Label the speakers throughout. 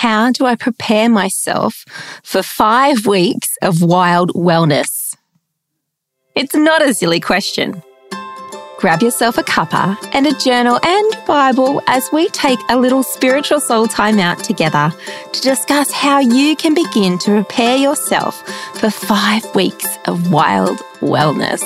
Speaker 1: How do I prepare myself for five weeks of wild wellness? It's not a silly question. Grab yourself a cuppa and a journal and Bible as we take a little spiritual soul time out together to discuss how you can begin to prepare yourself for five weeks of wild wellness.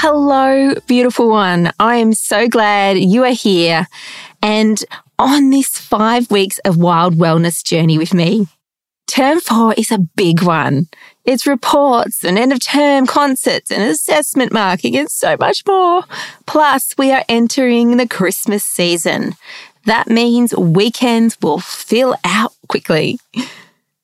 Speaker 1: Hello, beautiful one. I am so glad you are here and on this five weeks of wild wellness journey with me. Term four is a big one. It's reports and end of term concerts and assessment marking and so much more. Plus, we are entering the Christmas season. That means weekends will fill out quickly.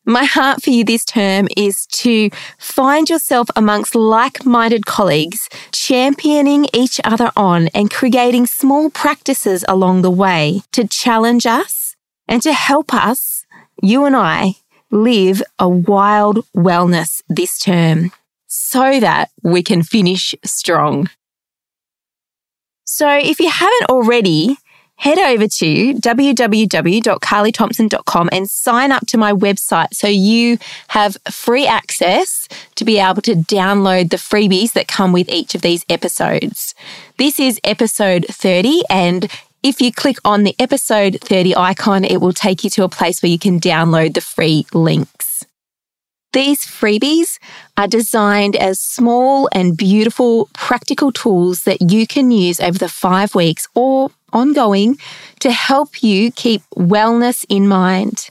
Speaker 1: My heart for you this term is to find yourself amongst like minded colleagues, championing each other on and creating small practices along the way to challenge us and to help us, you and I, live a wild wellness this term so that we can finish strong. So if you haven't already, head over to www.carlythomson.com and sign up to my website so you have free access to be able to download the freebies that come with each of these episodes. This is episode 30 and if you click on the episode 30 icon, it will take you to a place where you can download the free links. These freebies are designed as small and beautiful practical tools that you can use over the five weeks or ongoing to help you keep wellness in mind.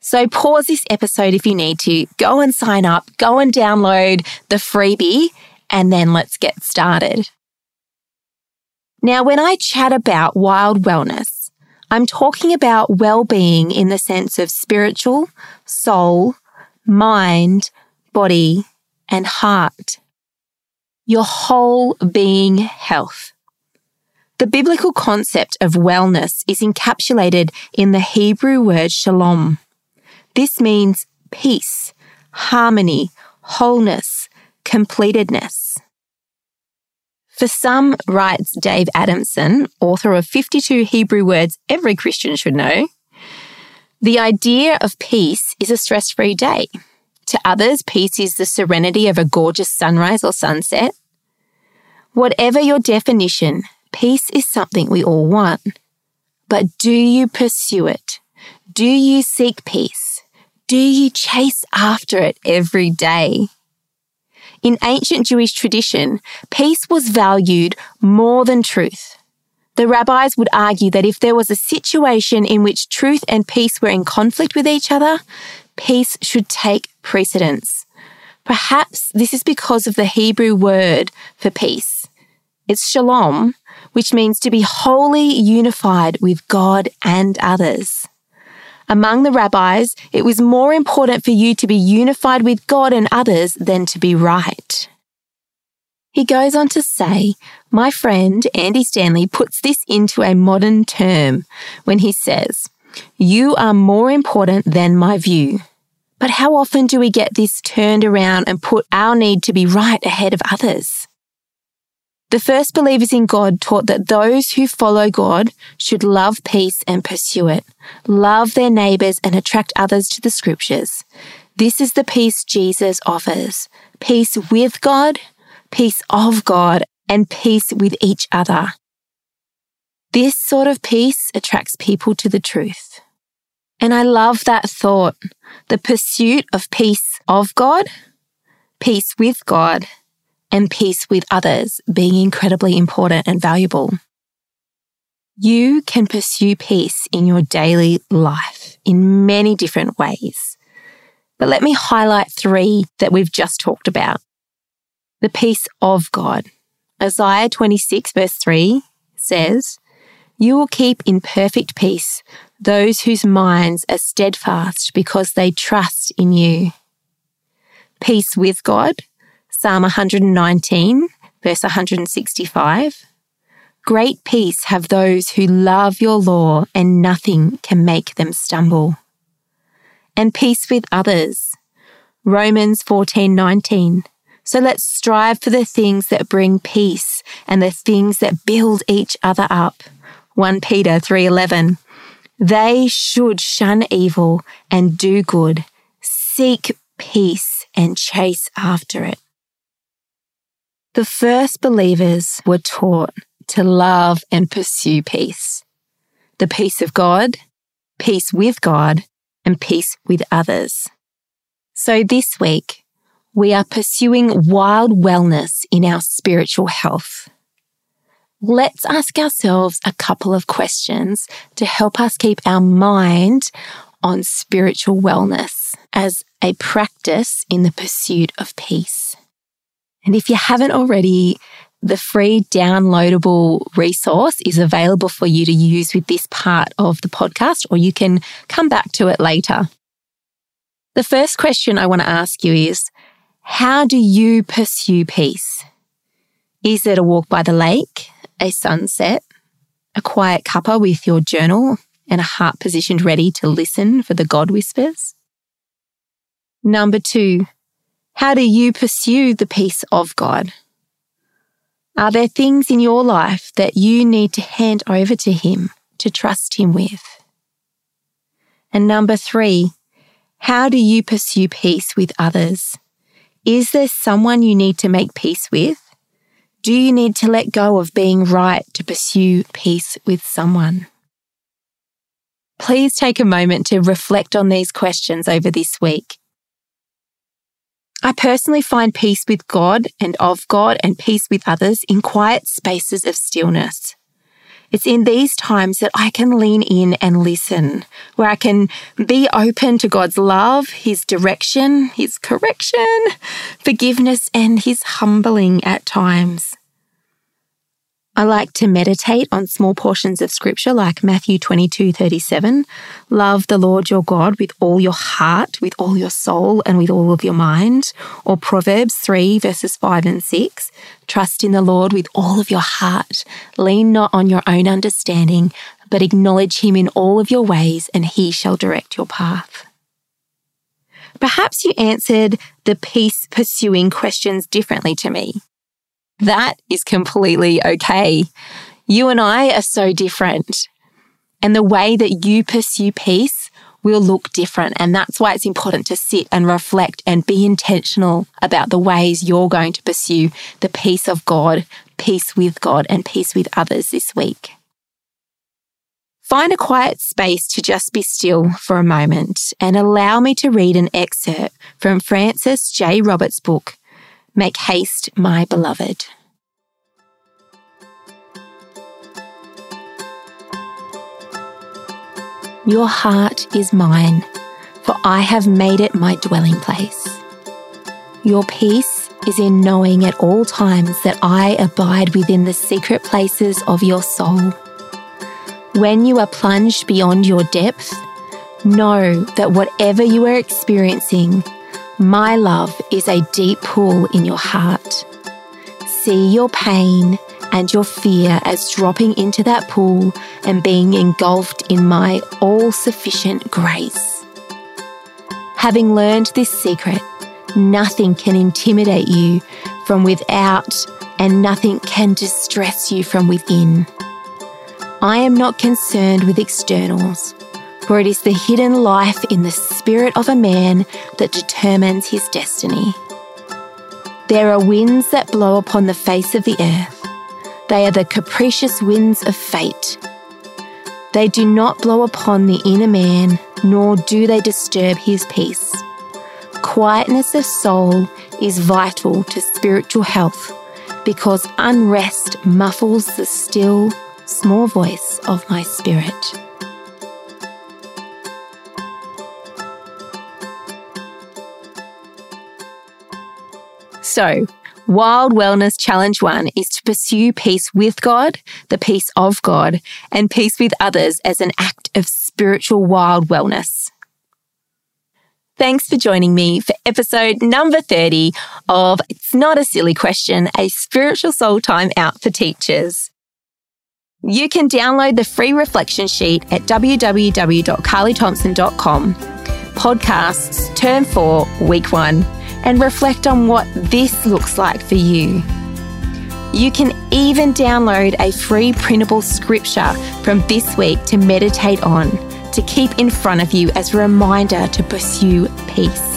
Speaker 1: So pause this episode if you need to, go and sign up, go and download the freebie, and then let's get started. Now, when I chat about wild wellness, I'm talking about well-being in the sense of spiritual, soul, mind, body, and heart. Your whole being health. The biblical concept of wellness is encapsulated in the Hebrew word shalom. This means peace, harmony, wholeness, completedness. For some, writes Dave Adamson, author of 52 Hebrew words every Christian should know, the idea of peace is a stress free day. To others, peace is the serenity of a gorgeous sunrise or sunset. Whatever your definition, Peace is something we all want. But do you pursue it? Do you seek peace? Do you chase after it every day? In ancient Jewish tradition, peace was valued more than truth. The rabbis would argue that if there was a situation in which truth and peace were in conflict with each other, peace should take precedence. Perhaps this is because of the Hebrew word for peace. It's shalom, which means to be wholly unified with God and others. Among the rabbis, it was more important for you to be unified with God and others than to be right. He goes on to say, my friend Andy Stanley puts this into a modern term when he says, You are more important than my view. But how often do we get this turned around and put our need to be right ahead of others? The first believers in God taught that those who follow God should love peace and pursue it, love their neighbors and attract others to the scriptures. This is the peace Jesus offers peace with God, peace of God, and peace with each other. This sort of peace attracts people to the truth. And I love that thought the pursuit of peace of God, peace with God, and peace with others being incredibly important and valuable. You can pursue peace in your daily life in many different ways. But let me highlight three that we've just talked about. The peace of God. Isaiah 26 verse 3 says, You will keep in perfect peace those whose minds are steadfast because they trust in you. Peace with God Psalm 119, verse 165. Great peace have those who love your law, and nothing can make them stumble. And peace with others. Romans 14:19. So let's strive for the things that bring peace and the things that build each other up. 1 Peter 3:11. They should shun evil and do good, seek peace and chase after it. The first believers were taught to love and pursue peace. The peace of God, peace with God, and peace with others. So this week, we are pursuing wild wellness in our spiritual health. Let's ask ourselves a couple of questions to help us keep our mind on spiritual wellness as a practice in the pursuit of peace. And if you haven't already, the free downloadable resource is available for you to use with this part of the podcast, or you can come back to it later. The first question I want to ask you is How do you pursue peace? Is it a walk by the lake, a sunset, a quiet cuppa with your journal, and a heart positioned ready to listen for the God whispers? Number two, how do you pursue the peace of God? Are there things in your life that you need to hand over to Him to trust Him with? And number three, how do you pursue peace with others? Is there someone you need to make peace with? Do you need to let go of being right to pursue peace with someone? Please take a moment to reflect on these questions over this week I personally find peace with God and of God and peace with others in quiet spaces of stillness. It's in these times that I can lean in and listen, where I can be open to God's love, His direction, His correction, forgiveness, and His humbling at times. I like to meditate on small portions of scripture like Matthew 22 37. Love the Lord your God with all your heart, with all your soul, and with all of your mind. Or Proverbs 3 verses 5 and 6. Trust in the Lord with all of your heart. Lean not on your own understanding, but acknowledge him in all of your ways, and he shall direct your path. Perhaps you answered the peace pursuing questions differently to me. That is completely okay. You and I are so different. And the way that you pursue peace will look different. And that's why it's important to sit and reflect and be intentional about the ways you're going to pursue the peace of God, peace with God, and peace with others this week. Find a quiet space to just be still for a moment and allow me to read an excerpt from Frances J. Roberts' book, Make haste, my beloved. Your heart is mine, for I have made it my dwelling place. Your peace is in knowing at all times that I abide within the secret places of your soul. When you are plunged beyond your depth, know that whatever you are experiencing, my love is a deep pool in your heart. See your pain and your fear as dropping into that pool and being engulfed in my all sufficient grace. Having learned this secret, nothing can intimidate you from without, and nothing can distress you from within. I am not concerned with externals for it is the hidden life in the spirit of a man that determines his destiny. There are winds that blow upon the face of the earth. They are the capricious winds of fate. They do not blow upon the inner man, nor do they disturb his peace. Quietness of soul is vital to spiritual health because unrest muffles the still, small voice of my spirit. So, Wild Wellness Challenge 1 is to pursue peace with God, the peace of God, and peace with others as an act of spiritual wild wellness. Thanks for joining me for episode number 30 of It's Not a Silly Question, a spiritual soul time out for teachers. You can download the free reflection sheet at www.carlythomson.com, podcasts, term four, week one, and reflect on what this looks like for you. You can even download a free printable scripture from this week to meditate on, to keep in front of you as a reminder to pursue peace.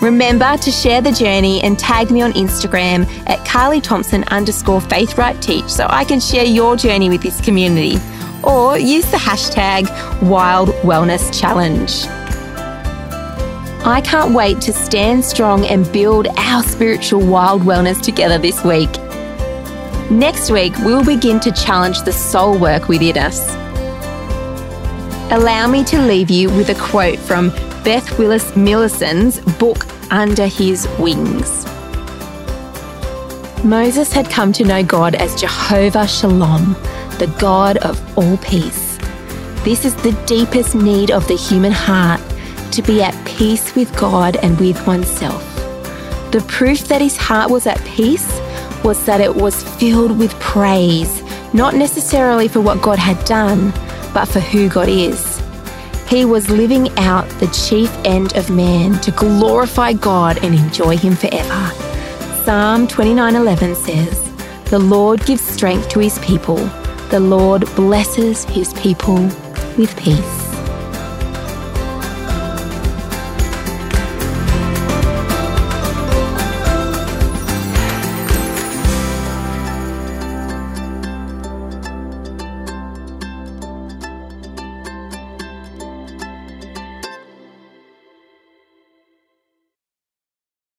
Speaker 1: Remember to share the journey and tag me on Instagram at Carly Thomson underscore Faith Write Teach so I can share your journey with this community. Or use the hashtag Wild Wellness Challenge. I can't wait to stand strong and build our spiritual wild wellness together this week. Next week, we'll begin to challenge the soul work within us. Allow me to leave you with a quote from Beth Willis Millison's book Under His Wings. Moses had come to know God as Jehovah Shalom, the God of all peace. This is the deepest need of the human heart to be at peace with God and with oneself. The proof that his heart was at peace was that it was filled with praise, not necessarily for what God had done, but for who God is. He was living out the chief end of man to glorify God and enjoy him forever. Psalm 29:11 says, "The Lord gives strength to his people. The Lord blesses his people with peace."